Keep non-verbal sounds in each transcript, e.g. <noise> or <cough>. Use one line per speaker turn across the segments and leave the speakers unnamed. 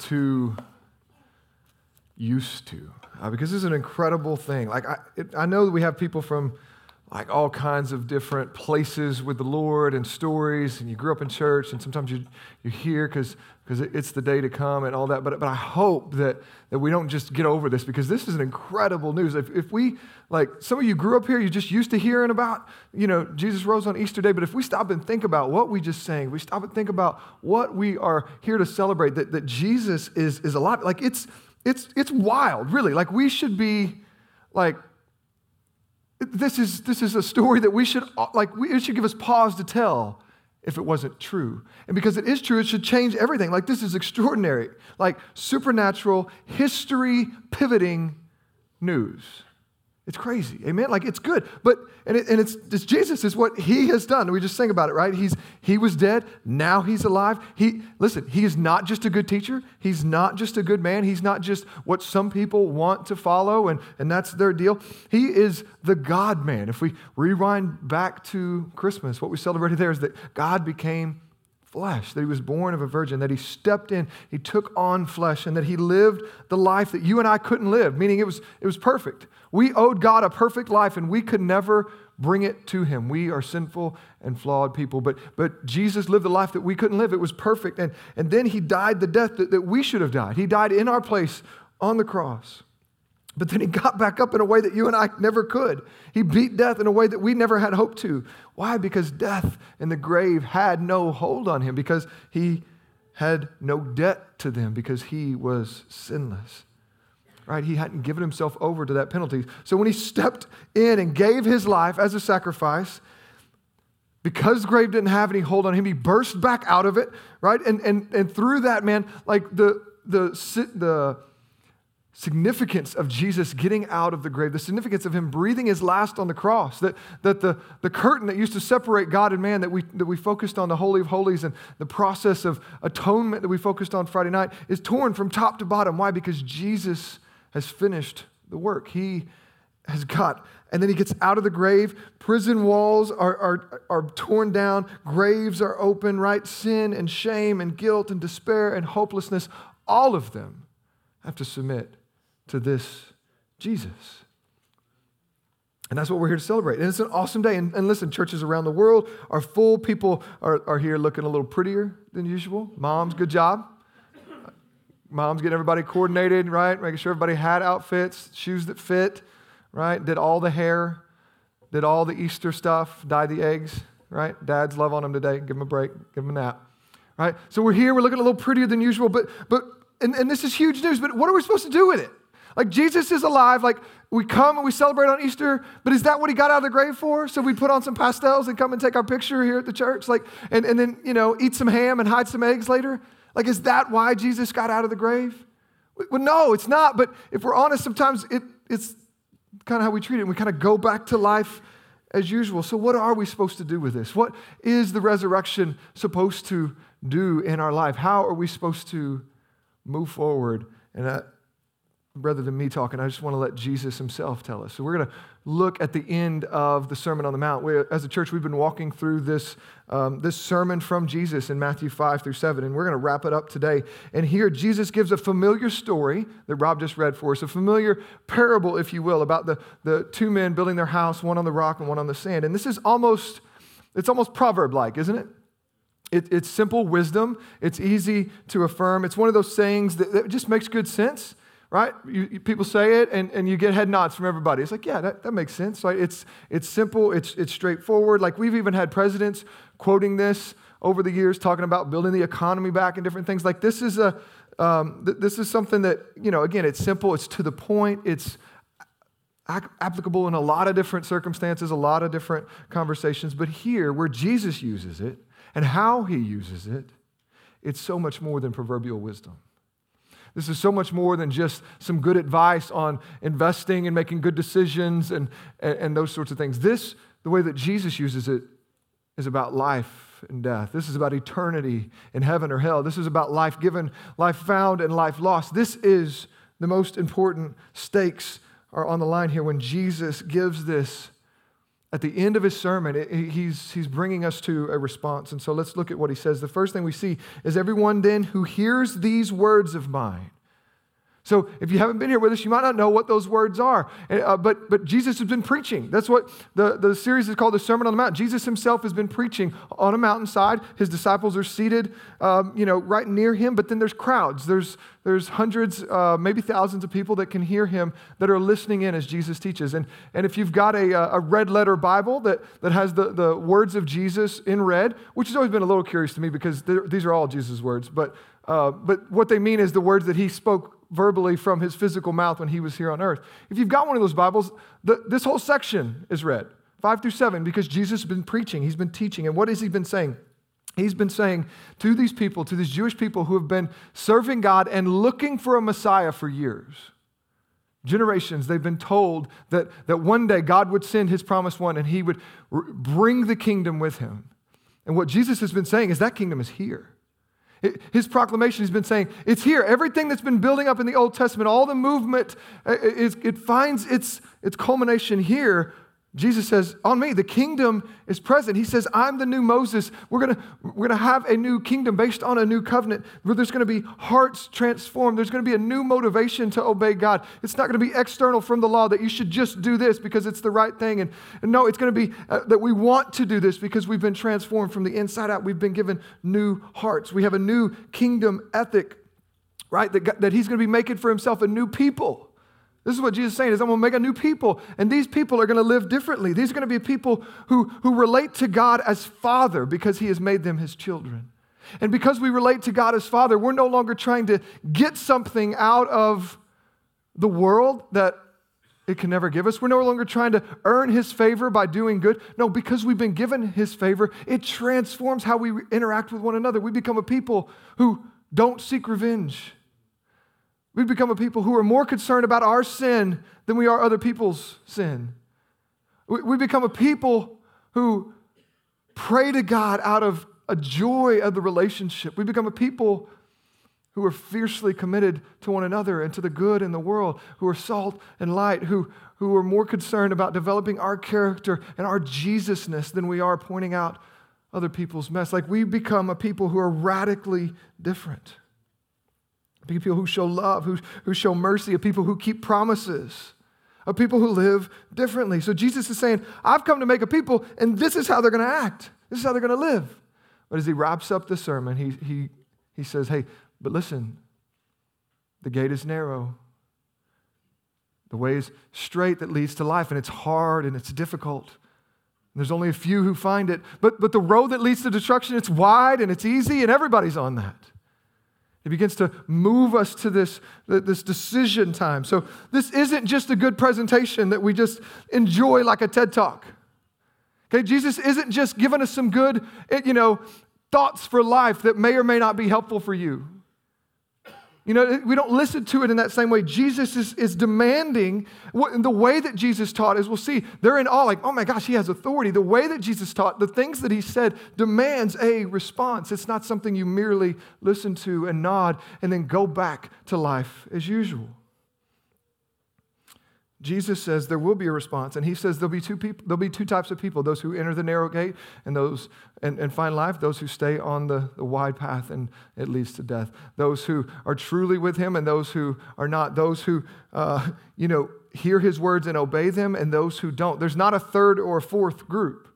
too used to uh, because this is an incredible thing. Like, I, it, I know that we have people from like all kinds of different places with the Lord and stories, and you grew up in church, and sometimes you, you hear because it's the day to come and all that. But, but I hope that, that we don't just get over this because this is an incredible news. If, if we, like, some of you grew up here, you're just used to hearing about, you know, Jesus rose on Easter Day, but if we stop and think about what we just sang, we stop and think about what we are here to celebrate, that, that Jesus is, is alive, like, it's, it's, it's wild, really. Like, we should be, like, this is, this is a story that we should, like, we, it should give us pause to tell if it wasn't true. And because it is true, it should change everything. Like, this is extraordinary, like supernatural, history pivoting news. It's crazy. Amen? Like, it's good. But, and, it, and it's, it's Jesus is what he has done. We just sing about it, right? He's, he was dead. Now he's alive. He, listen, he is not just a good teacher. He's not just a good man. He's not just what some people want to follow, and, and that's their deal. He is the God man. If we rewind back to Christmas, what we celebrated there is that God became flesh, that he was born of a virgin, that he stepped in, he took on flesh, and that he lived the life that you and I couldn't live, meaning it was, it was perfect. We owed God a perfect life, and we could never bring it to him. We are sinful and flawed people, but, but Jesus lived the life that we couldn't live. It was perfect. And, and then he died the death that, that we should have died. He died in our place on the cross. But then he got back up in a way that you and I never could. He beat death in a way that we never had hope to. Why? Because death and the grave had no hold on him, because he had no debt to them, because he was sinless. Right? He hadn't given himself over to that penalty. So when he stepped in and gave his life as a sacrifice, because the grave didn't have any hold on him, he burst back out of it, right? And, and, and through that, man, like the, the, the, significance of Jesus getting out of the grave, the significance of him breathing his last on the cross, that, that the, the curtain that used to separate God and man that we, that we focused on, the Holy of Holies, and the process of atonement that we focused on Friday night, is torn from top to bottom. Why? Because Jesus has finished the work. He has got, and then he gets out of the grave. Prison walls are, are, are torn down, graves are open, right? Sin and shame and guilt and despair and hopelessness, all of them have to submit to this Jesus. And that's what we're here to celebrate. And it's an awesome day. And, and, listen, churches around the world are full. People are, are here looking a little prettier than usual. Moms, good job. Moms getting everybody coordinated, right? Making sure everybody had outfits, shoes that fit, right? Did all the hair, did all the Easter stuff, dye the eggs, right? Dads love on them today. Give them a break, give them a nap, right? So we're here, we're looking a little prettier than usual, but, but and, and this is huge news, but what are we supposed to do with it? Like Jesus is alive. Like we come and we celebrate on Easter, but is that what he got out of the grave for? So we put on some pastels and come and take our picture here at the church, like, and, and then, you know, eat some ham and hide some eggs later? Like, is that why Jesus got out of the grave? Well, no, it's not. But if we're honest, sometimes it, it's kind of how we treat it. We kind of go back to life as usual. So, what are we supposed to do with this? What is the resurrection supposed to do in our life? How are we supposed to move forward? And I, rather than me talking, I just want to let Jesus himself tell us. So we're going to look at the end of the Sermon on the Mount. We, as a church, we've been walking through this, um, this sermon from Jesus in Matthew 5 through 7, and we're going to wrap it up today. And here, Jesus gives a familiar story that Rob just read for us, a familiar parable, if you will, about the, the two men building their house, one on the rock and one on the sand. And this is almost, it's almost proverb-like, isn't it? It, it's simple wisdom. It's easy to affirm. It's one of those sayings that, that just makes good sense right? You, you, people say it and, and you get head nods from everybody. It's like, yeah, that, that makes sense. Right? It's, it's simple, it's, it's straightforward. Like we've even had presidents quoting this over the years, talking about building the economy back and different things. Like this is a, um, th- this is something that, you know, again, it's simple, it's to the point, it's applicable in a lot of different circumstances, a lot of different conversations. But here, where Jesus uses it and how he uses it, it's so much more than proverbial wisdom. This is so much more than just some good advice on investing and making good decisions and, and, and, those sorts of things. This, the way that Jesus uses it, is about life and death. This is about eternity in heaven or hell. This is about life given, life found, and life lost. This is the most important stakes are on the line here when Jesus gives this at the end of his sermon, he's, he's bringing us to a response. And so let's look at what he says. The first thing we see is everyone then who hears these words of mine so if you haven't been here with us, you might not know what those words are. Uh, but, but Jesus has been preaching. That's what the, the series is called the Sermon on the Mount. Jesus himself has been preaching on a mountainside. His disciples are seated, um, you know, right near him. But then there's crowds. There's, there's hundreds, uh, maybe thousands of people that can hear him that are listening in as Jesus teaches. And, and if you've got a, a red letter Bible that, that has the, the words of Jesus in red, which has always been a little curious to me because these are all Jesus' words, but, uh, but what they mean is the words that he spoke verbally from his physical mouth when he was here on earth. If you've got one of those Bibles, the, this whole section is red, five through seven, because Jesus has been preaching, he's been teaching. And what has he been saying? He's been saying to these people, to these Jewish people who have been serving God and looking for a Messiah for years. Generations, they've been told that, that one day God would send his promised one and he would r- bring the kingdom with him. And what Jesus has been saying is that kingdom is here. His proclamation, he's been saying, it's here. Everything that's been building up in the Old Testament, all the movement, uh, it finds its, its culmination here Jesus says, On me, the kingdom is present. He says, I'm the new Moses. We're going we're gonna have a new kingdom based on a new covenant where there's going to be hearts transformed. There's going to be a new motivation to obey God. It's not going to be external from the law that you should just do this because it's the right thing. And, and no, it's going to be uh, that we want to do this because we've been transformed from the inside out. We've been given new hearts. We have a new kingdom ethic, right? That, that He's going to be making for Himself a new people. This is what Jesus is saying is I'm going to make a new people, and these people are going to live differently. These are going to be people who, who relate to God as Father because He has made them His children. And because we relate to God as Father, we're no longer trying to get something out of the world that it can never give us. We're no longer trying to earn His favor by doing good. No, because we've been given His favor, it transforms how we interact with one another. We become a people who don't seek revenge We've become a people who are more concerned about our sin than we are other people's sin. We become a people who pray to God out of a joy of the relationship. We become a people who are fiercely committed to one another and to the good in the world, who are salt and light, who, who are more concerned about developing our character and our Jesusness than we are pointing out other people's mess. Like we become a people who are radically different people who show love, who, who show mercy, of people who keep promises, of people who live differently. So Jesus is saying, I've come to make a people, and this is how they're going to act. This is how they're going to live. But as he wraps up the sermon, he, he, he says, Hey, but listen, the gate is narrow. The way is straight that leads to life, and it's hard and it's difficult. There's only a few who find it. But, but the road that leads to destruction, it's wide and it's easy, and everybody's on that. It begins to move us to this, this decision time. So, this isn't just a good presentation that we just enjoy like a TED Talk. Okay, Jesus isn't just giving us some good, you know, thoughts for life that may or may not be helpful for you. You know, we don't listen to it in that same way. Jesus is, is demanding, what, the way that Jesus taught, as we'll see, they're in awe, like, oh my gosh, he has authority. The way that Jesus taught, the things that he said, demands a response. It's not something you merely listen to and nod and then go back to life as usual. Jesus says there will be a response, and he says there'll be two people, there'll be two types of people: those who enter the narrow gate and those and, and find life, those who stay on the, the wide path and it leads to death. Those who are truly with him and those who are not. Those who uh, you know hear his words and obey them, and those who don't. There's not a third or a fourth group.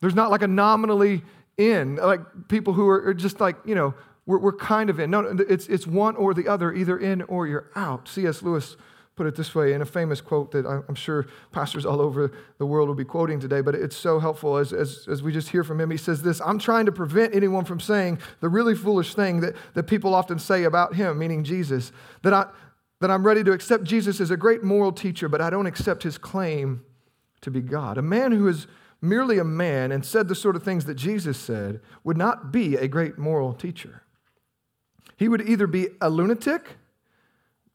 There's not like a nominally in, like people who are just like, you know, we're, we're kind of in. No, it's, it's one or the other, either in or you're out. C.S. Lewis put it this way in a famous quote that I'm sure pastors all over the world will be quoting today, but it's so helpful as, as, as we just hear from him. He says this I'm trying to prevent anyone from saying the really foolish thing that, that people often say about him, meaning Jesus, that, I, that I'm ready to accept Jesus as a great moral teacher, but I don't accept his claim to be God. A man who is merely a man and said the sort of things that Jesus said would not be a great moral teacher. He would either be a lunatic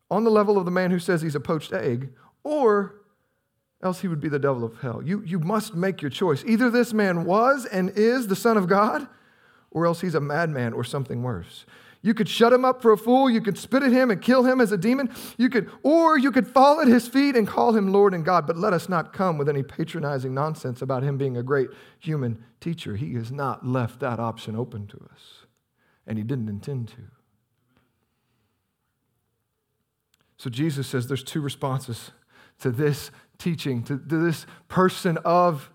on the level of the man who says he's a poached egg, or else he would be the devil of hell. You, you must make your choice. Either this man was and is the Son of God, or else he's a madman or something worse. You could shut him up for a fool. You could spit at him and kill him as a demon. You could, or you could fall at his feet and call him Lord and God. But let us not come with any patronizing nonsense about him being a great human teacher. He has not left that option open to us, and he didn't intend to. So Jesus says there's two responses to this teaching, to, to this person of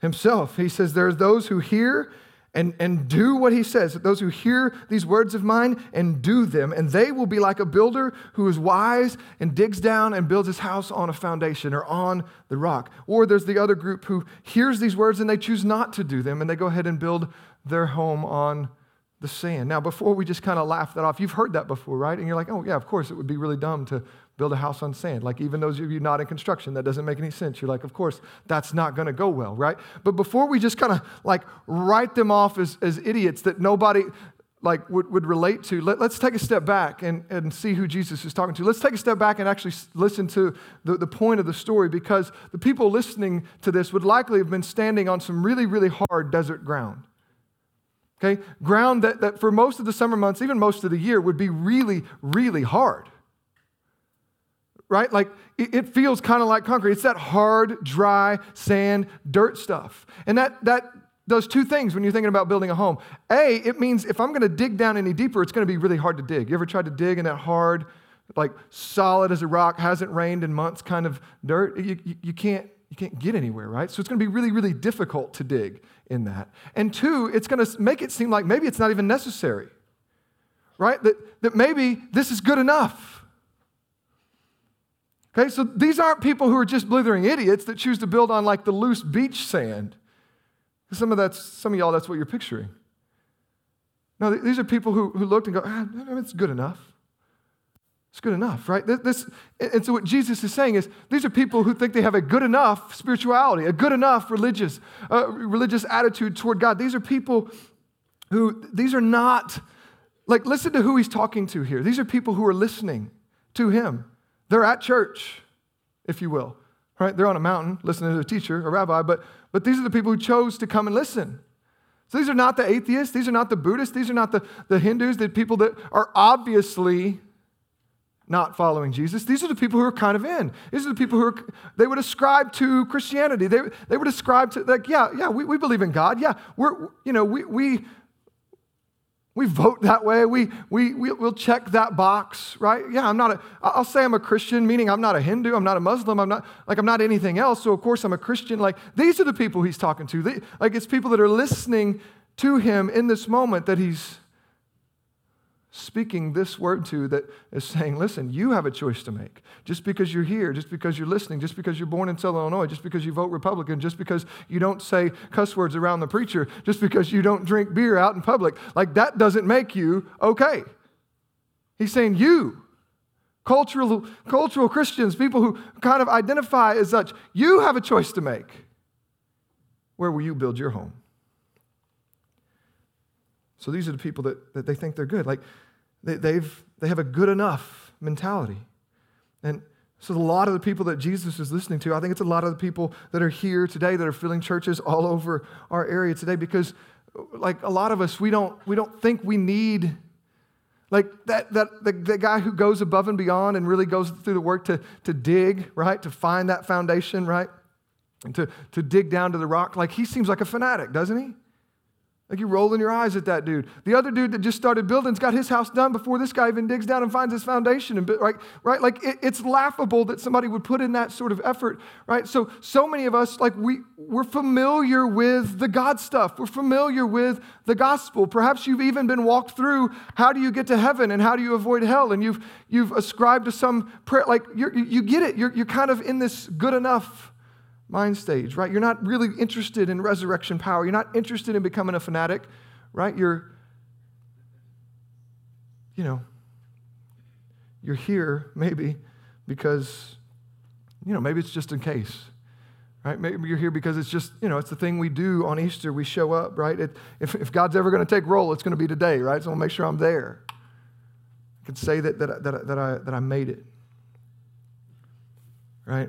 himself. He says there are those who hear and, and do what he says. Those who hear these words of mine and do them, and they will be like a builder who is wise and digs down and builds his house on a foundation or on the rock. Or there's the other group who hears these words and they choose not to do them, and they go ahead and build their home on the sand. Now, before we just kind of laugh that off, you've heard that before, right? And you're like, oh, yeah, of course, it would be really dumb to build a house on sand. Like, even those of you not in construction, that doesn't make any sense. You're like, of course, that's not going to go well, right? But before we just kind of like write them off as, as idiots that nobody like would, would relate to, let, us take a step back and, and see who Jesus is talking to. Let's take a step back and actually listen to the, the point of the story because the people listening to this would likely have been standing on some really, really hard desert ground. Okay? Ground that, that for most of the summer months, even most of the year, would be really, really hard right? Like it, feels kind of like concrete. It's that hard, dry, sand, dirt stuff. And that, that does two things when you're thinking about building a home. A, it means if I'm going to dig down any deeper, it's going to be really hard to dig. You ever tried to dig in that hard, like solid as a rock, hasn't rained in months kind of dirt? You, you, you can't, you can't get anywhere, right? So it's going to be really, really difficult to dig in that. And two, it's going to make it seem like maybe it's not even necessary, right? That, that maybe this is good enough. Okay, so these aren't people who are just blithering idiots that choose to build on like the loose beach sand. Some of that's some of y'all, that's what you're picturing. No, these are people who, who looked and go, ah, it's good enough. It's good enough, right? This, and so what Jesus is saying is these are people who think they have a good enough spirituality, a good enough religious, uh, religious attitude toward God. These are people who, these are not, like, listen to who he's talking to here. These are people who are listening to him. They're at church, if you will, right? They're on a mountain listening to a teacher, a rabbi, but, but these are the people who chose to come and listen. So these are not the atheists, these are not the Buddhists, these are not the, the Hindus, the people that are obviously not following Jesus. These are the people who are kind of in. These are the people who are, they would ascribe to Christianity. They, they would ascribe to, like, yeah, yeah, we, we believe in God. Yeah, we're, you know, we, we, we vote that way. We, we, we, will check that box, right? Yeah, I'm not a, I'll say I'm a Christian, meaning I'm not a Hindu, I'm not a Muslim, I'm not, like, I'm not anything else. So, of course, I'm a Christian. Like, these are the people he's talking to. They, like, it's people that are listening to him in this moment that he's speaking this word to that is saying, listen, you have a choice to make. Just because you're here, just because you're listening, just because you're born in Southern Illinois, just because you vote Republican, just because you don't say cuss words around the preacher, just because you don't drink beer out in public, like that doesn't make you okay. He's saying you, cultural, cultural Christians, people who kind of identify as such, you have a choice to make. Where will you build your home? So these are the people that, that they think they're good. Like they, they've, they have a good enough mentality. And so a lot of the people that Jesus is listening to, I think it's a lot of the people that are here today that are filling churches all over our area today because like a lot of us, we don't, we don't think we need like that, that the, the guy who goes above and beyond and really goes through the work to, to dig, right? To find that foundation, right? And to, to dig down to the rock. Like he seems like a fanatic, doesn't he? Like you're rolling your eyes at that dude. The other dude that just started building's got his house done before this guy even digs down and finds his foundation. And right, right, like it, it's laughable that somebody would put in that sort of effort, right? So, so many of us, like we, we're familiar with the God stuff. We're familiar with the gospel. Perhaps you've even been walked through how do you get to heaven and how do you avoid hell, and you've you've ascribed to some prayer. Like you you get it. You're you're kind of in this good enough mind stage, right? You're not really interested in resurrection power. You're not interested in becoming a fanatic, right? You're, you know, you're here maybe because, you know, maybe it's just in case, right? Maybe you're here because it's just, you know, it's the thing we do on Easter. We show up, right? It, if, if God's ever going to take roll, it's going to be today, right? So I'll make sure I'm there. I can say that, that, that, that, I, that I made it, right?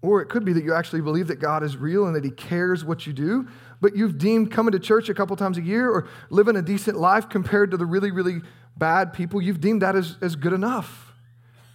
Or it could be that you actually believe that God is real and that He cares what you do, but you've deemed coming to church a couple times a year or living a decent life compared to the really, really bad people, you've deemed that as, as good enough.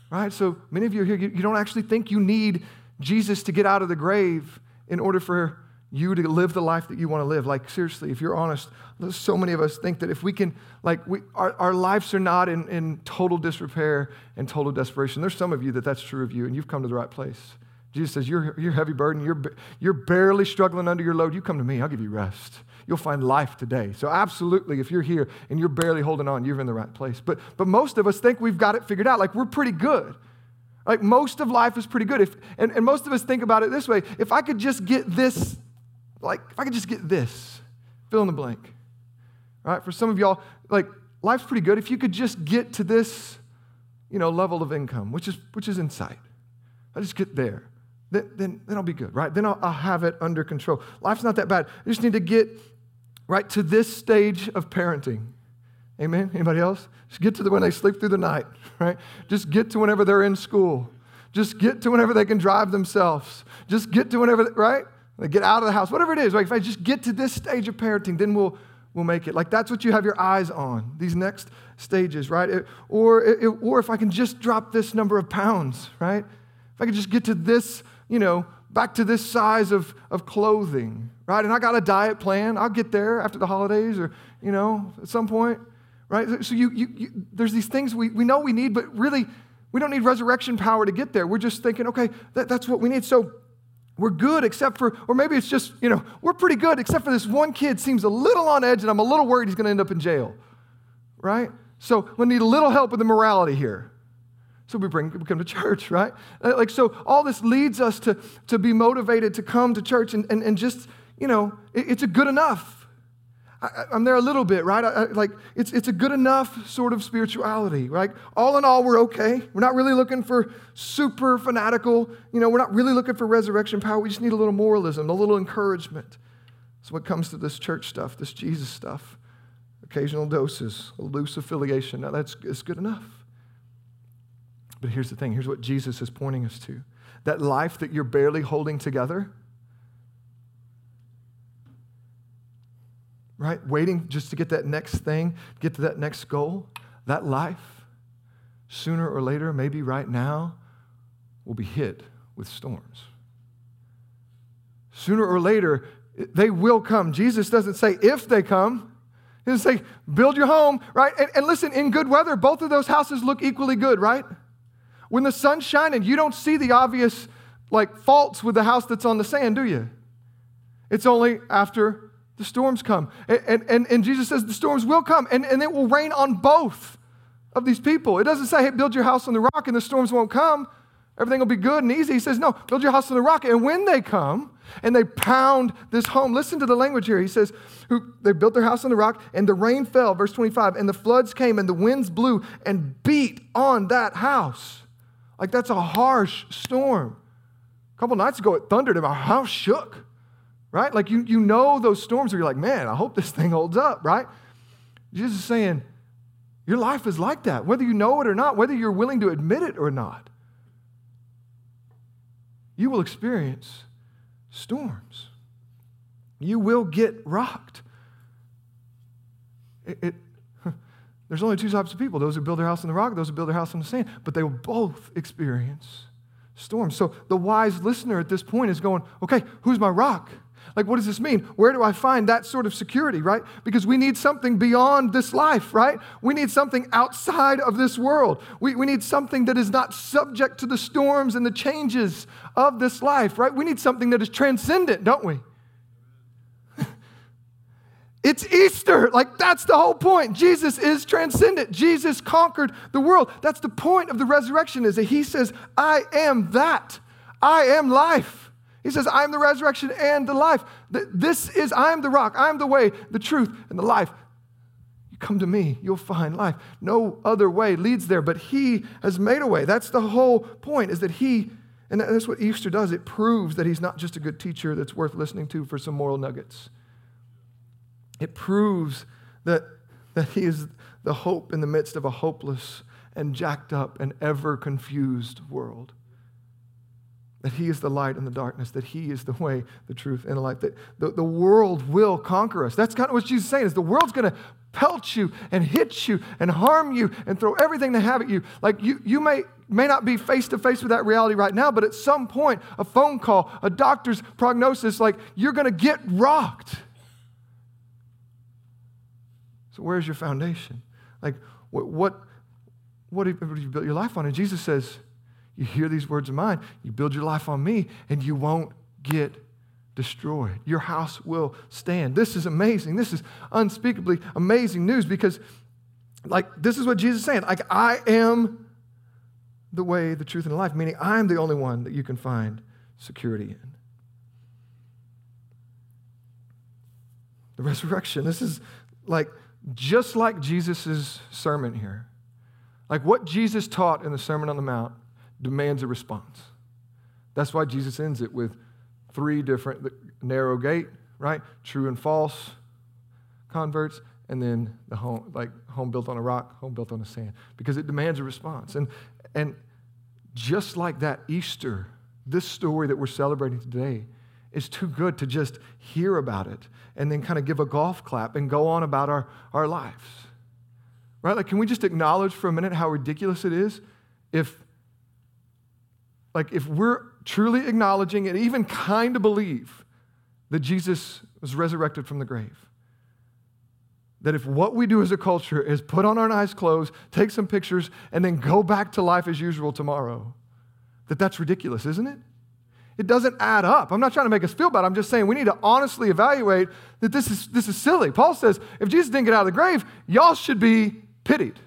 Right? So many of you here, you, you don't actually think you need Jesus to get out of the grave in order for you to live the life that you want to live. Like, seriously, if you're honest, so many of us think that if we can, like, we, our, our lives are not in, in total disrepair and total desperation. There's some of you that that's true of you, and you've come to the right place. Jesus says, You're, you're heavy burden, you're, you're barely struggling under your load. You come to me, I'll give you rest. You'll find life today. So, absolutely, if you're here and you're barely holding on, you're in the right place. But, but most of us think we've got it figured out, like, we're pretty good. Like, most of life is pretty good. If, and, and most of us think about it this way if I could just get this like, if I could just get this, fill in the blank. Right, for some of y'all, like, life's pretty good. If you could just get to this, you know, level of income, which is, which is in sight. I just get there. Then, then, then I'll be good, right? Then I'll, I'll have it under control. Life's not that bad. I just need to get right to this stage of parenting. Amen? Anybody else? Just get to the when they sleep through the night, <laughs> right? Just get to whenever they're in school. Just get to whenever they can drive themselves. Just get to whenever, right? get out of the house, whatever it is. Like if I just get to this stage of parenting, then we'll we'll make it. Like that's what you have your eyes on. These next stages, right? It, or it, or if I can just drop this number of pounds, right? If I can just get to this, you know, back to this size of, of clothing, right? And I got a diet plan. I'll get there after the holidays or, you know, at some point, right? So you, you, you there's these things we, we know we need, but really we don't need resurrection power to get there. We're just thinking, okay, that, that's what we need. So we're good except for, or maybe it's just, you know, we're pretty good except for this one kid seems a little on edge and I'm a little worried he's going to end up in jail, right? So we need a little help with the morality here. So we bring we come to church, right? Uh, like so, all this leads us to, to be motivated to come to church and, and, and just, you know, it, it's a good enough. I, am there a little bit, right? I, I, like it's, it's a good enough sort of spirituality, right? All in all, we're okay. We're not really looking for super fanatical, you know, we're not really looking for resurrection power. We just need a little moralism, a little encouragement. So what comes to this church stuff, this Jesus stuff, occasional doses, a loose affiliation. Now that's it's good enough. But here's the thing, here's what Jesus is pointing us to. That life that you're barely holding together, right? Waiting just to get that next thing, get to that next goal, that life, sooner or later, maybe right now, will be hit with storms. Sooner or later, they will come. Jesus doesn't say if they come, He doesn't say build your home, right? And, and listen, in good weather, both of those houses look equally good, right? When the sun's shining, you don't see the obvious like faults with the house that's on the sand, do you? It's only after the storms come. And, and, and Jesus says the storms will come and, and it will rain on both of these people. It doesn't say, hey, build your house on the rock and the storms won't come. Everything will be good and easy. He says, no, build your house on the rock. And when they come and they pound this home, listen to the language here. He says, who, they built their house on the rock and the rain fell, verse 25, and the floods came and the winds blew and beat on that house. Like that's a harsh storm. A couple nights ago, it thundered and my house shook right? Like you, you know those storms where you're like, man, I hope this thing holds up, right? Jesus is saying, your life is like that, whether you know it or not, whether you're willing to admit it or not. You will experience storms. You will get rocked. It, it, there's only two types of people those who build their house on the rock, those who build their house on the sand, but they will both experience storms. So the wise listener at this point is going, okay, who's my rock? Like, what does this mean? Where do I find that sort of security, right? Because we need something beyond this life, right? We need something outside of this world. We, we need something that is not subject to the storms and the changes of this life, right? We need something that is transcendent, don't we? It's Easter. Like, that's the whole point. Jesus is transcendent. Jesus conquered the world. That's the point of the resurrection, is that he says, I am that. I am life. He says, I am the resurrection and the life. This is, I am the rock, I am the way, the truth, and the life. You come to me, you'll find life. No other way leads there, but He has made a way. That's the whole point, is that He, and that's what Easter does. It proves that He's not just a good teacher that's worth listening to for some moral nuggets. It proves that, that He is the hope in the midst of a hopeless and jacked up and ever confused world. that He is the light in the darkness, that He is the way, the truth, and the life, that the, the world will conquer us. That's kind of what Jesus is saying, is the world's going to pelt you and hit you and harm you and throw everything they have at you. Like you, you may, may not be face to face with that reality right now, but at some point, a phone call, a doctor's prognosis, like you're going to get rocked. Where's your foundation? Like what, what, what have you built your life on? And Jesus says, you hear these words of mine, you build your life on me, and you won't get destroyed. Your house will stand. This is amazing. This is unspeakably amazing news because, like, this is what Jesus is saying. Like, I am the way, the truth, and the life, meaning I'm the only one that you can find security in. The resurrection, this is like just like Jesus' sermon here. Like what Jesus taught in the Sermon on the Mount demands a response. That's why Jesus ends it with three different narrow gate, right? True and false converts, and then the home, like home built on a rock, home built on the sand, because it demands a response. And, and just like that Easter, this story that we're celebrating today is too good to just hear about it and then kind of give a golf clap and go on about our, our lives. Right? Like, can we just acknowledge for a minute how ridiculous it is if like if we're truly acknowledging and even kind of believe that Jesus was resurrected from the grave, that if what we do as a culture is put on our nice clothes, take some pictures, and then go back to life as usual tomorrow, that that's ridiculous, isn't it? It doesn't add up. I'm not trying to make us feel bad. I'm just saying we need to honestly evaluate that this is, this is silly. Paul says if Jesus didn't get out of the grave, y'all should be pitied.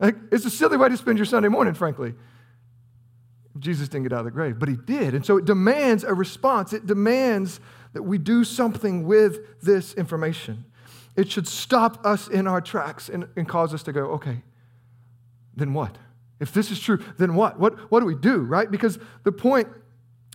Like, it's a silly way to spend your Sunday morning, frankly. Jesus didn't get out of the grave, but he did. And so it demands a response. It demands that we do something with this information. It should stop us in our tracks and, and cause us to go, okay, then what? If this is true, then what? What, what do we do, right? Because the point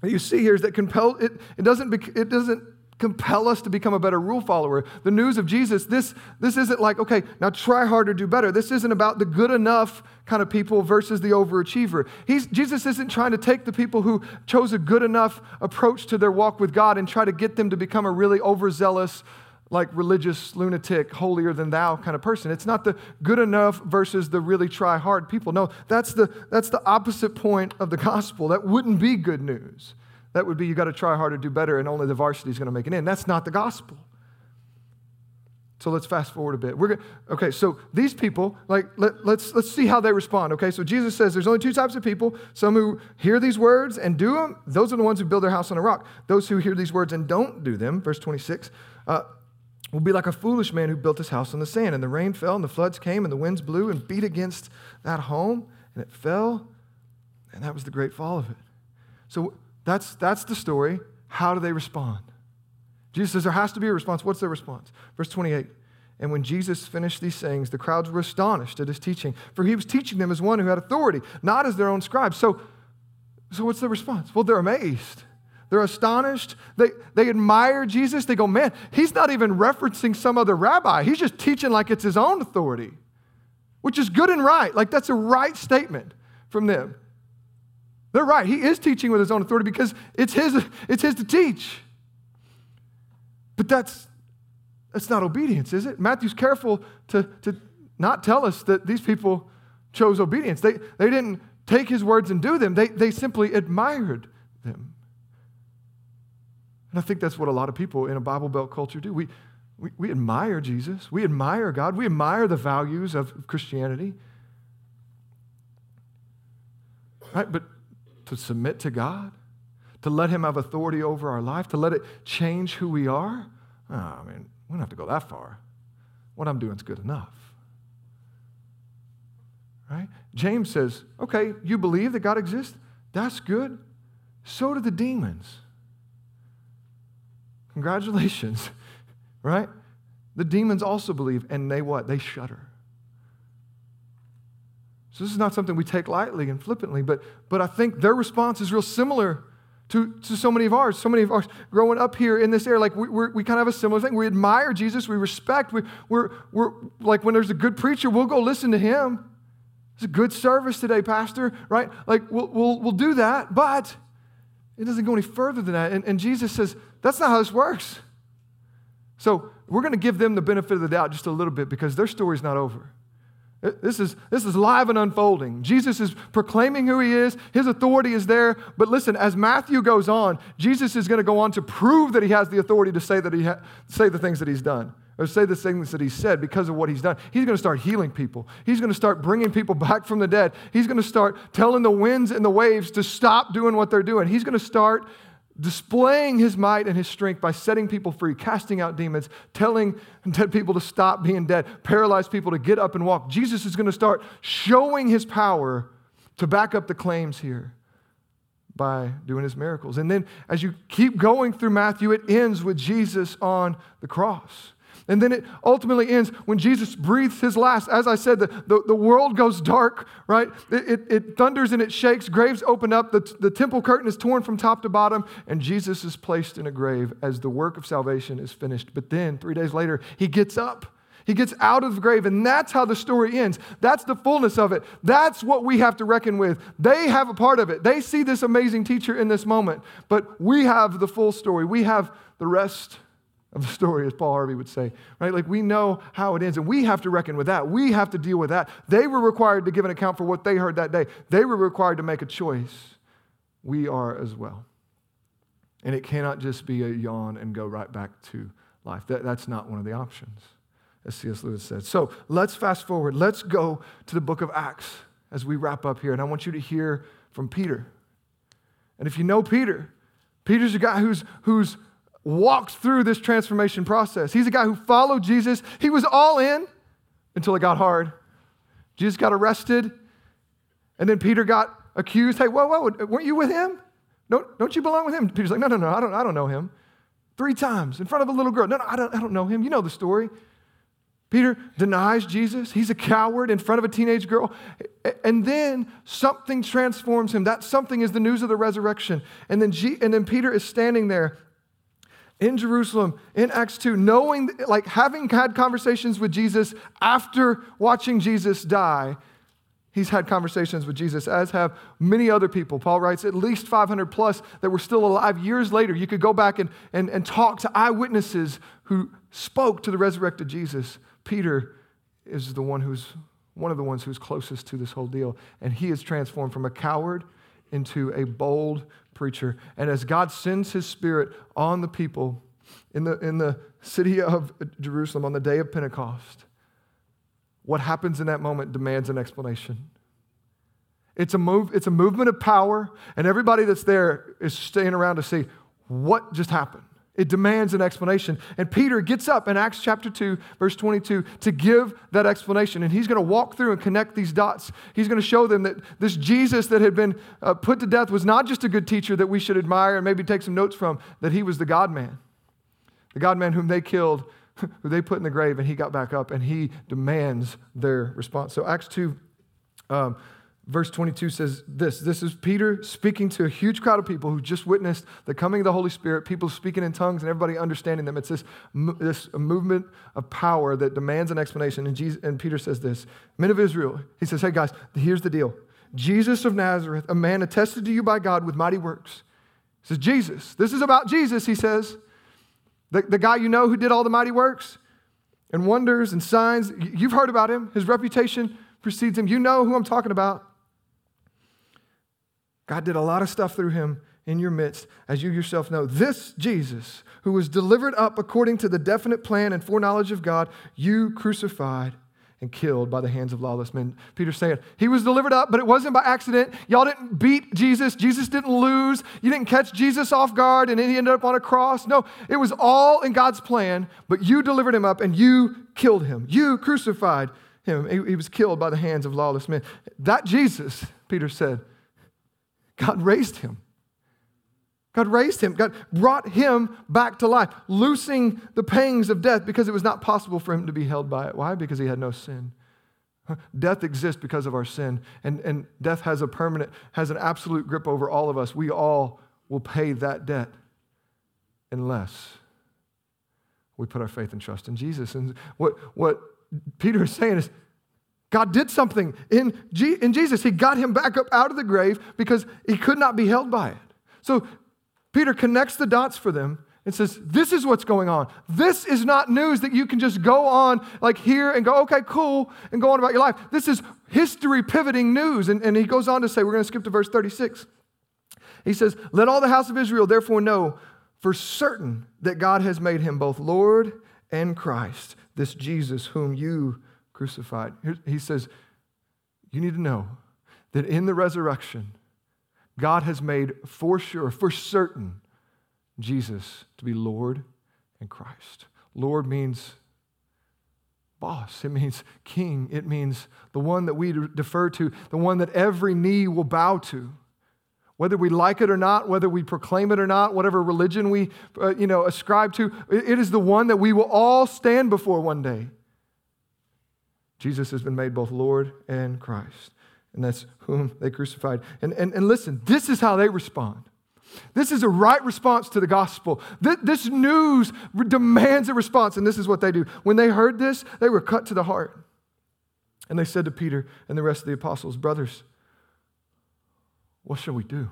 that you see here is that compel, it, it, doesn't, it doesn't compel us to become a better rule follower. The news of Jesus, this, this isn't like, okay, now try harder, do better. This isn't about the good enough kind of people versus the overachiever. He's, Jesus isn't trying to take the people who chose a good enough approach to their walk with God and try to get them to become a really overzealous, like religious lunatic, holier than thou kind of person. It's not the good enough versus the really try hard people. No, that's the, that's the opposite point of the gospel. That wouldn't be good news. That would be you got to try harder, to do better, and only the varsity is going to make it in. That's not the gospel. So let's fast forward a bit. We're going okay, so these people, like let, let's let's see how they respond. Okay, so Jesus says there's only two types of people: some who hear these words and do them. Those are the ones who build their house on a rock. Those who hear these words and don't do them, verse 26, uh, will be like a foolish man who built his house on the sand. And the rain fell, and the floods came, and the winds blew and beat against that home, and it fell, and that was the great fall of it. So that's, that's the story. How do they respond? Jesus says there has to be a response. What's their response? Verse 28. And when Jesus finished these sayings, the crowds were astonished at his teaching, for he was teaching them as one who had authority, not as their own scribes. So, so what's the response? Well, they're amazed. They're astonished. They, they admire Jesus. They go, man, he's not even referencing some other rabbi. He's just teaching like it's his own authority, which is good and right. Like that's a right statement from them. They're right. He is teaching with his own authority because it's his, it's his to teach. But that's, that's not obedience, is it? Matthew's careful to, to not tell us that these people chose obedience. They, they didn't take his words and do them, they, they simply admired them. And I think that's what a lot of people in a Bible Belt culture do. We, we, we admire Jesus, we admire God, we admire the values of Christianity. Right? But to submit to God, to let Him have authority over our life, to let it change who we are? Ah, oh, I mean, we don't have to go that far. What I'm doing is good enough. Right? James says, okay, you believe that God exists? That's good. So do the demons. Congratulations, <laughs> right? The demons also believe, and they what? They shudder. So this is not something we take lightly and flippantly, but, but I think their response is real similar to, to so many of ours. So many of ours growing up here in this area, like we, we kind of have a similar thing. We admire Jesus, we respect, we, we're, we're like when there's a good preacher, we'll go listen to him. It's a good service today, Pastor, right? Like, we'll, we'll, we'll do that, but it doesn't go any further than that. And, and Jesus says, that's not how this works. So we're going to give them the benefit of the doubt just a little bit because their story's not over. This is, this is live and unfolding. Jesus is proclaiming who he is. His authority is there. But listen, as Matthew goes on, Jesus is going to go on to prove that he has the authority to say, that he ha- say the things that he's done or say the things that he said because of what he's done. He's going to start healing people. He's going to start bringing people <laughs> back from the dead. He's going to start telling the winds and the waves to stop doing what they're doing. He's going to start displaying his might and his strength by setting people free, casting out demons, telling dead <laughs> people to stop being dead, paralyzed people to get up and walk. Jesus is going to start showing his power to back up the claims here by doing his miracles. And then as you keep going through Matthew, it ends with Jesus on the cross. And then it ultimately ends when Jesus breathes his last. As I said, the, the, the world goes dark, right? It, it, it, thunders and it shakes. Graves open up. The, the temple curtain is torn from top to bottom. And Jesus is placed in a grave as the work of salvation is finished. But then, three days later, he gets up. He gets out of the grave, and that's how the story ends. That's the fullness of it. That's what we have to reckon with. They have a part of it. They see this amazing teacher in this moment, but we have the full story. We have the rest of the story, as Paul Harvey would say, right? Like we know how it ends, and we have to reckon with that. We have to deal with that. They were required to give an account for what they heard that day, they were required to make a choice. We are as well. And it cannot just be a yawn and go right back to life. That, that's not one of the options, as C.S. Lewis said. So let's fast forward. Let's go to the book of Acts as we wrap up here. And I want you to hear from Peter. And if you know Peter, Peter's a guy who's, who's walked through this transformation process. He's a guy who followed Jesus. He was all in until it got hard. Jesus got arrested, and then Peter got accused. Hey, whoa, whoa, weren't you with him? Don't, don't you belong with him? Peter's like, no, no, no, I don't, I don't know him. Three times in front of a little girl. No, no, I don't, I don't know him. You know the story. Peter denies Jesus. He's a coward in front of a teenage girl. And then something transforms him. That something is the news of the resurrection. And then, G- and then Peter is standing there in Jerusalem in Acts 2, knowing, like having had conversations with Jesus after watching Jesus die, he's had conversations with Jesus, as have many other people. Paul writes at least 500 plus that were still alive years later. You could go back and, and, and talk to eyewitnesses who spoke to the resurrected Jesus. Peter is the one who's one of the ones who's closest to this whole deal. And he is transformed from a coward into a bold preacher. And as God sends his spirit on the people in the, in the city of Jerusalem on the day of Pentecost, what happens in that moment demands an explanation. It's a, move, it's a movement of power, and everybody that's there is staying around to see what just happened. It demands an explanation. And Peter gets up in Acts chapter 2, verse 22, to give that explanation. And he's going to walk through and connect these dots. He's going to show them that this Jesus that had been uh, put to death was not just a good teacher that we should admire and maybe take some notes from, that he was the God man. The God man whom they killed, <laughs> who they put in the grave, and he got back up and he demands their response. So, Acts 2. Um, verse 22 says this this is peter speaking to a huge crowd of people who just witnessed the coming of the holy spirit people speaking in tongues and everybody understanding them. It's this, this movement of power that demands an explanation. And, Jesus, and peter says this men of israel he says hey guys here's the deal. Jesus of nazareth a man attested to you by god with mighty works. He says jesus this is about jesus he says. The, the guy you know who did all the mighty works and wonders and signs you've heard about him. His reputation precedes him. You know who i'm talking about God did a lot of stuff through him in your midst, as you yourself know. This Jesus, who was delivered up according to the definite plan and foreknowledge of God, you crucified and killed by the hands of lawless men. Peter's saying, He was delivered up, but it wasn't by accident. Y'all didn't beat Jesus. Jesus didn't lose. You didn't catch Jesus off guard and he ended up on a cross. No, it was all in God's plan, but you delivered him up and you killed him. You crucified him. He was killed by the hands of lawless men. That Jesus, Peter said, God raised him. God raised him. God brought him back to life, loosing the pangs of death because it was not possible for him to be held by it. Why? Because he had no sin. Death exists because of our sin, and, and death has a permanent, has an absolute grip over all of us. We all will pay that debt unless we put our faith and trust in Jesus. And what, what Peter is saying is God did something in, G- in Jesus. He got him back up out of the grave because he could not be held by it. So Peter connects the dots for them and says, This is what's going on. This is not news that you can just go on like here and go, okay, cool, and go on about your life. This is history pivoting news. And, and he goes on to say, We're going to skip to verse 36. He says, Let all the house of Israel therefore know for certain that God has made him both Lord and Christ, this Jesus whom you crucified. He says, You need to know that in the resurrection, God has made for sure, for certain, Jesus to be Lord and Christ. Lord means boss, it means king, it means the one that we defer to, the one that every knee will bow to. Whether we like it or not, whether we proclaim it or not, whatever religion we uh, you know, ascribe to, it is the one that we will all stand before one day. Jesus has been made both Lord and Christ, and that's whom they crucified. And, and, and listen, this is how they respond. This is a right response to the gospel. This news demands a response, and this is what they do. When they heard this, they were cut to the heart. And they said to Peter and the rest of the apostles, Brothers, what shall we do?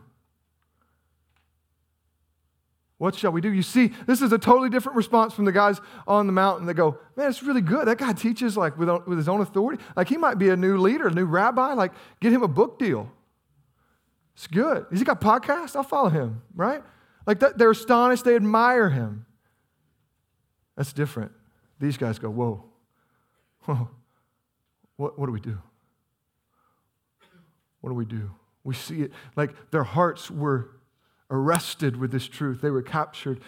What shall we do? You see, this is a totally different response from the guys on the mountain that go, Man, it's really good. That guy teaches like with, with his own authority. Like he might be a new leader, a new rabbi. Like get him a book deal. It's good. He's he got podcasts? I'll follow him, right? Like that, they're astonished, they admire him. That's different. These guys go, Whoa, whoa, what, what do we do? What do we do? We see it like their hearts were arrested with this truth. They were captured.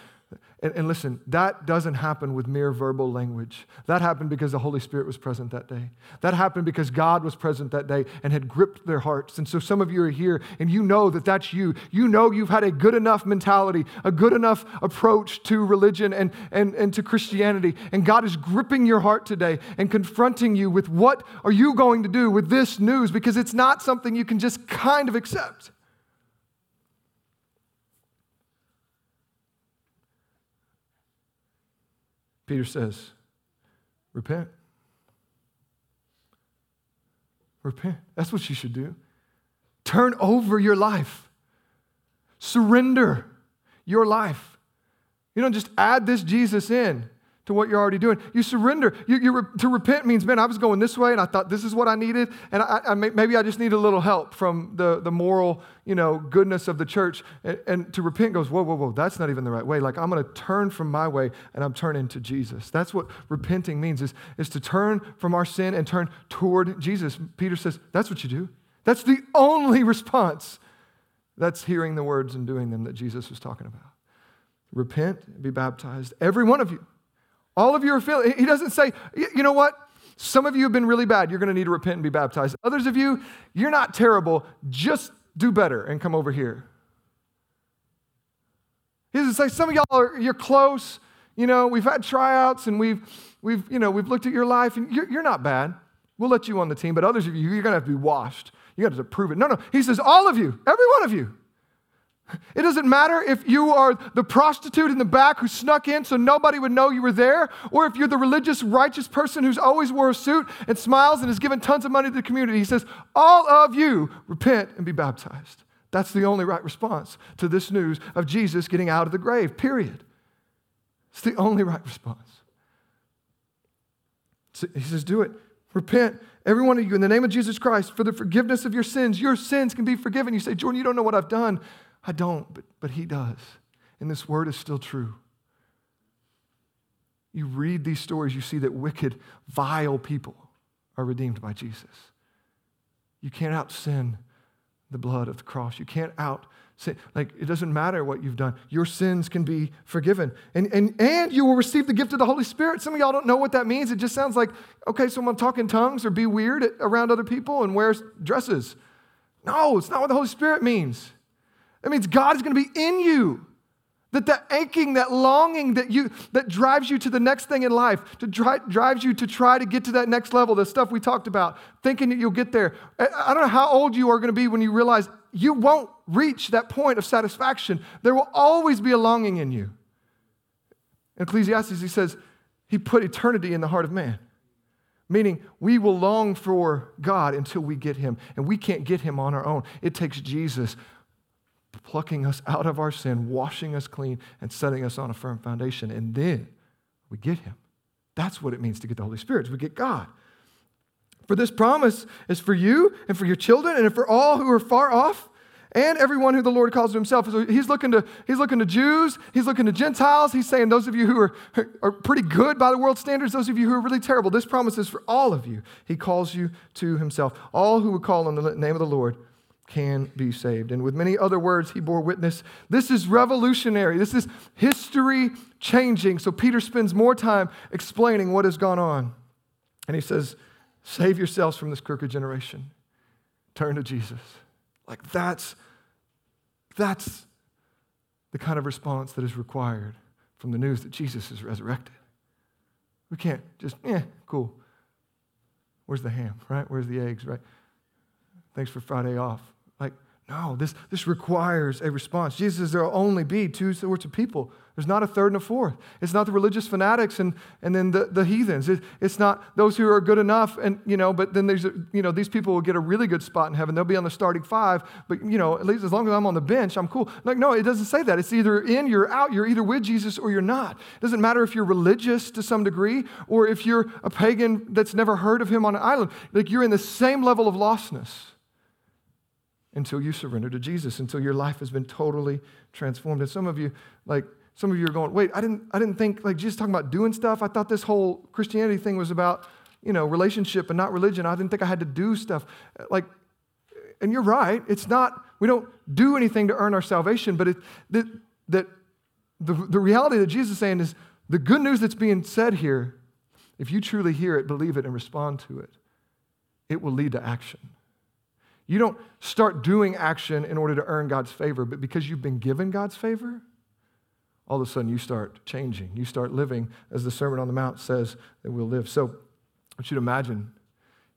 And, and, listen, that doesn't happen with mere verbal language. That happened because the Holy Spirit was present that day. That happened because God was present that day and had gripped their hearts. And so some of you are here and you know that that's you. You know you've had a good enough mentality, a good enough approach to religion and, and, and to Christianity. And God is gripping your heart today and confronting you with what are you going to do with this news because it's not something you can just kind of accept. Peter says, repent. Repent. That's what you should do. Turn over your life. Surrender your life. You don't just add this Jesus in to what you're already doing. You surrender. You, you re, to repent means, man, I was going this way and I thought this is what I needed, and I, I maybe I just need a little help from the, the moral, you know, goodness of the church. And, and to repent goes, whoa, whoa, whoa, that's not even the right way. Like I'm going to turn from my way and I'm turning to Jesus. That's what repenting means is, is to turn from our sin and turn toward Jesus. Peter says, that's what you do. That's the only response. That's hearing the words and doing them that Jesus was talking about. Repent, be baptized, every one of you all of you are feeling, he doesn't say, you know what? Some of you have been really bad. You're going to need to repent and be baptized. Others of you, you're not terrible. Just do better and come over here. He doesn't say, some of y'all are, you're close. You know, we've had tryouts and we've, we've, you know, we've looked at your life and you're, you're not bad. We'll let you on the team. But others of you, you're going to have to be washed. You got to prove it. No, no. He says, all of you, every one of you. It doesn't matter if you are the prostitute in the back who snuck in so nobody would know you were there, or if you're the religious, righteous person who's always wore a suit and smiles and has given tons of money to the community. He says, All of you repent and be baptized. That's the only right response to this news of Jesus getting out of the grave, period. It's the only right response. He says, Do it. Repent, every one of you, in the name of Jesus Christ, for the forgiveness of your sins. Your sins can be forgiven. You say, Jordan, you don't know what I've done. I don't, but, but He does. And this word is still true. You read these stories, you see that wicked, vile people are redeemed by Jesus. You can't out sin the blood of the cross. You can't out sin. Like, it doesn't matter what you've done. Your sins can be forgiven. And, and, and you will receive the gift of the Holy Spirit. Some of y'all don't know what that means. It just sounds like, okay, so I'm talking talk in tongues or be weird around other people and wear dresses. No, it's not what the Holy Spirit means. It means God is going to be in you. That that aching, that longing that you that drives you to the next thing in life, to dri- drives you to try to get to that next level, the stuff we talked about, thinking that you'll get there. I don't know how old you are going to be when you realize you won't reach that point of satisfaction. There will always be a longing in you. In Ecclesiastes, he says, he put eternity in the heart of man. Meaning, we will long for God until we get Him, and we can't get Him on our own. It takes Jesus plucking us out of our sin, washing us clean, and setting us on a firm foundation, and then we get Him. That's what it means to get the Holy Spirit, we get God. For this promise is for you and for your children and for all who are far off and everyone who the Lord calls to himself. So he's looking to, he's looking to Jews, he's looking to Gentiles. He's saying, those of you who are, are pretty good by the world standards, those of you who are really terrible, this promise is for all of you. He calls you to himself. All who would call on the name of the Lord can be saved. And with many other words, he bore witness. This is revolutionary. This is history changing. So Peter spends more time explaining what has gone on. And he says, Save yourselves from this crooked generation. Turn to Jesus. Like that's that's the kind of response that is required from the news that Jesus is resurrected. We can't just, eh, cool. Where's the ham, right? Where's the eggs, right? Thanks for Friday off. No, this, this requires a response. Jesus says there will only be two sorts of people there's not a third and a fourth. It's not the religious fanatics and, and then the, the heathens. It, it's not those who are good enough and, you know, but then there's, you know, these people will get a really good spot in heaven. They'll be on the starting five, but, you know, at least as long as I'm on the bench, I'm cool. Like, no, it doesn't say that. It's either in, you're out, you're either with Jesus or you're not. It doesn't matter if you're religious to some degree or if you're a pagan that's never heard of him on an island. Like, you're in the same level of lostness until you surrender to Jesus, until your life has been totally transformed. And some of you, like, some of you are going, wait, I didn't, I didn't think like Jesus talking about doing stuff. I thought this whole Christianity thing was about, you know, relationship and not religion. I didn't think I had to do stuff. Like, and you're right. It's not, we don't do anything to earn our salvation, but it, that, that the, the reality that Jesus is saying is the good news that's being said here, if you truly hear it, believe it, and respond to it, it will lead to action. You don't start doing action in order to earn God's favor, but because you've been given God's favor, all of a sudden you start changing. You start living as the Sermon on the Mount says that we'll live. So I want you to imagine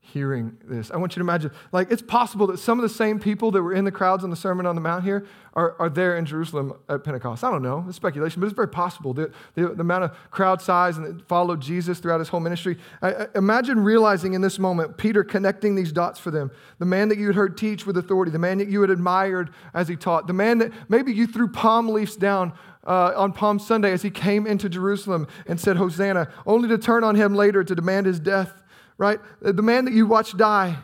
hearing this. I want you to imagine, like, it's possible that some of the same people that were in the crowds on the Sermon on the Mount here are, are there in Jerusalem at Pentecost. I don't know, it's speculation, but it's very possible. The, the, the amount of crowd size and that followed Jesus throughout his whole ministry. I, I, imagine realizing in this moment, Peter connecting these dots for them. The man that you had heard teach with authority, the man that you had admired as he taught, the man that maybe you threw palm leaves down uh, on Palm Sunday as he came into Jerusalem and said, Hosanna, only to turn on him later to demand his death, right? The man that you watched die,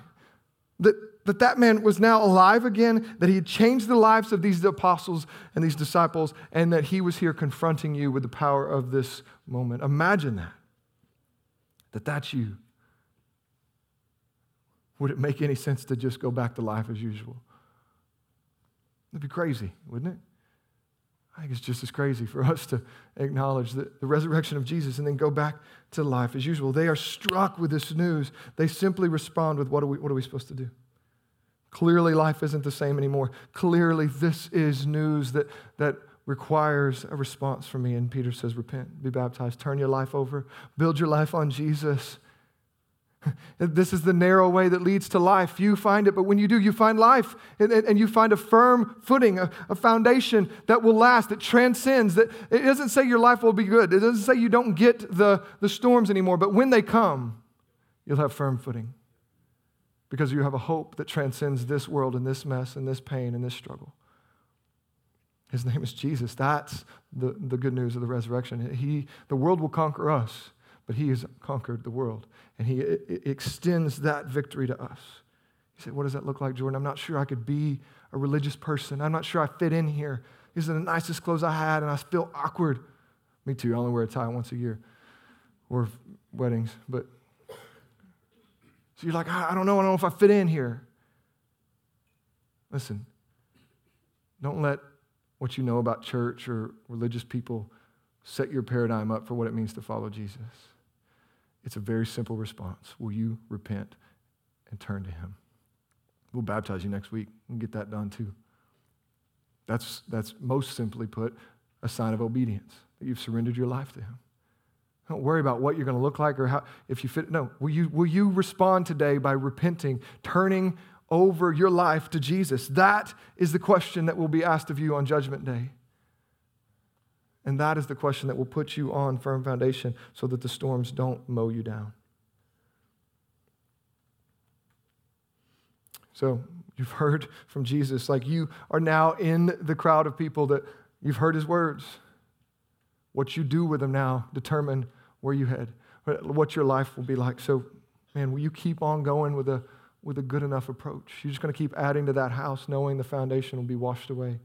that, that that man was now alive again, that he had changed the lives of these apostles and these disciples, and that he was here confronting you with the power of this moment. Imagine that. That that's you. Would it make any sense to just go back to life as usual? It'd be crazy, wouldn't it? I think it's just as crazy for us to acknowledge the, the resurrection of Jesus and then go back to life as usual. They are struck with this news. They simply respond with, What are we, what are we supposed to do? Clearly, life isn't the same anymore. Clearly, this is news that, that requires a response from me. And Peter says, Repent, be baptized, turn your life over, build your life on Jesus. <laughs> This is the narrow way that leads to life. You find it, but when you do, you find life and, you find a firm footing, a, a, foundation that will last, that transcends. That it doesn't say your life will be good. It doesn't say you don't get the, the storms anymore, but when they come, you'll have firm footing because you have a hope that transcends this world and this mess and this pain and this struggle. His name is Jesus. That's the, the good news of the resurrection. He, the world will conquer us but he has conquered the world. And he extends that victory to us. You say, What does that look like, Jordan? I'm not sure I could be a religious person. I'm not sure I fit in here. These are the nicest clothes I had, and I feel awkward. Me too. I only wear a tie once a year or weddings. But so you're like, I don't know. I don't know if I fit in here. Listen, don't let what you know about church or religious people set your paradigm up for what it means to follow Jesus. It's a very simple response. Will you repent and turn to Him? We'll baptize you next week and get that done too. That's, that's most simply put a sign of obedience that you've surrendered your life to Him. Don't worry about what you're going to look like or how, if you fit. No, will you, will you respond today by repenting, turning over your life to Jesus? That is the question that will be asked of you on Judgment Day. And that is the question that will put you on firm foundation so that the storms don't mow you down. So, you've heard from Jesus, like you are now in the crowd of people that you've heard his words. What you do with them now determine where you head, what your life will be like. So, man, will you keep on going with a with a good enough approach? You're just going to keep adding to that house, knowing the foundation will be washed away,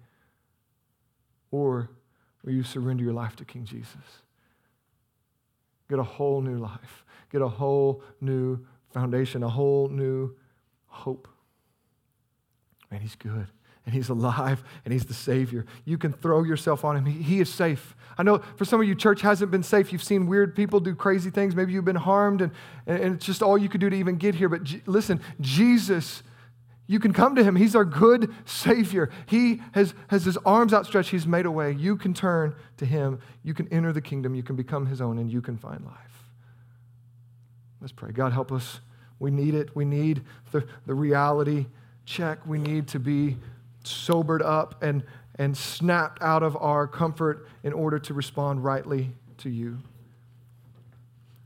or will you surrender your life to King Jesus? Get a whole new life, get a whole new foundation, a whole new hope. Man, he's good and he's alive and he's the Savior. You can throw yourself on him. He, he, is safe. I know for some of you, church hasn't been safe. You've seen weird people do crazy things. Maybe you've been harmed and, and it's just all you could do to even get here. But G- listen, Jesus, you can come to him. He's our good Savior. He has, has his arms outstretched. He's made a way. You can turn to him. You can enter the kingdom. You can become his own and you can find life. Let's pray. God, help us. We need it. We need the, the reality check. We need to be sobered up and, and snapped out of our comfort in order to respond rightly to you.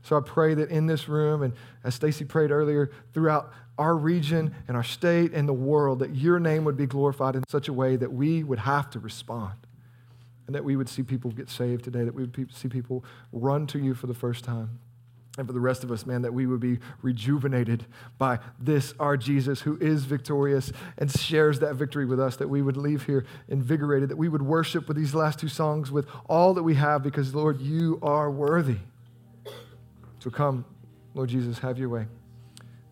So I pray that in this room, and as Stacy prayed earlier, throughout our region and our state and the world, that your name would be glorified in such a way that we would have to respond. And that we would see people get saved today, that we would see people run to you for the first time and for the rest of us, man, that we would be rejuvenated by this, our Jesus, who is victorious and shares that victory with us, that we would leave here invigorated, that we would worship with these last two songs with all that we have, because, Lord, you are worthy. So come, Lord Jesus, have your way.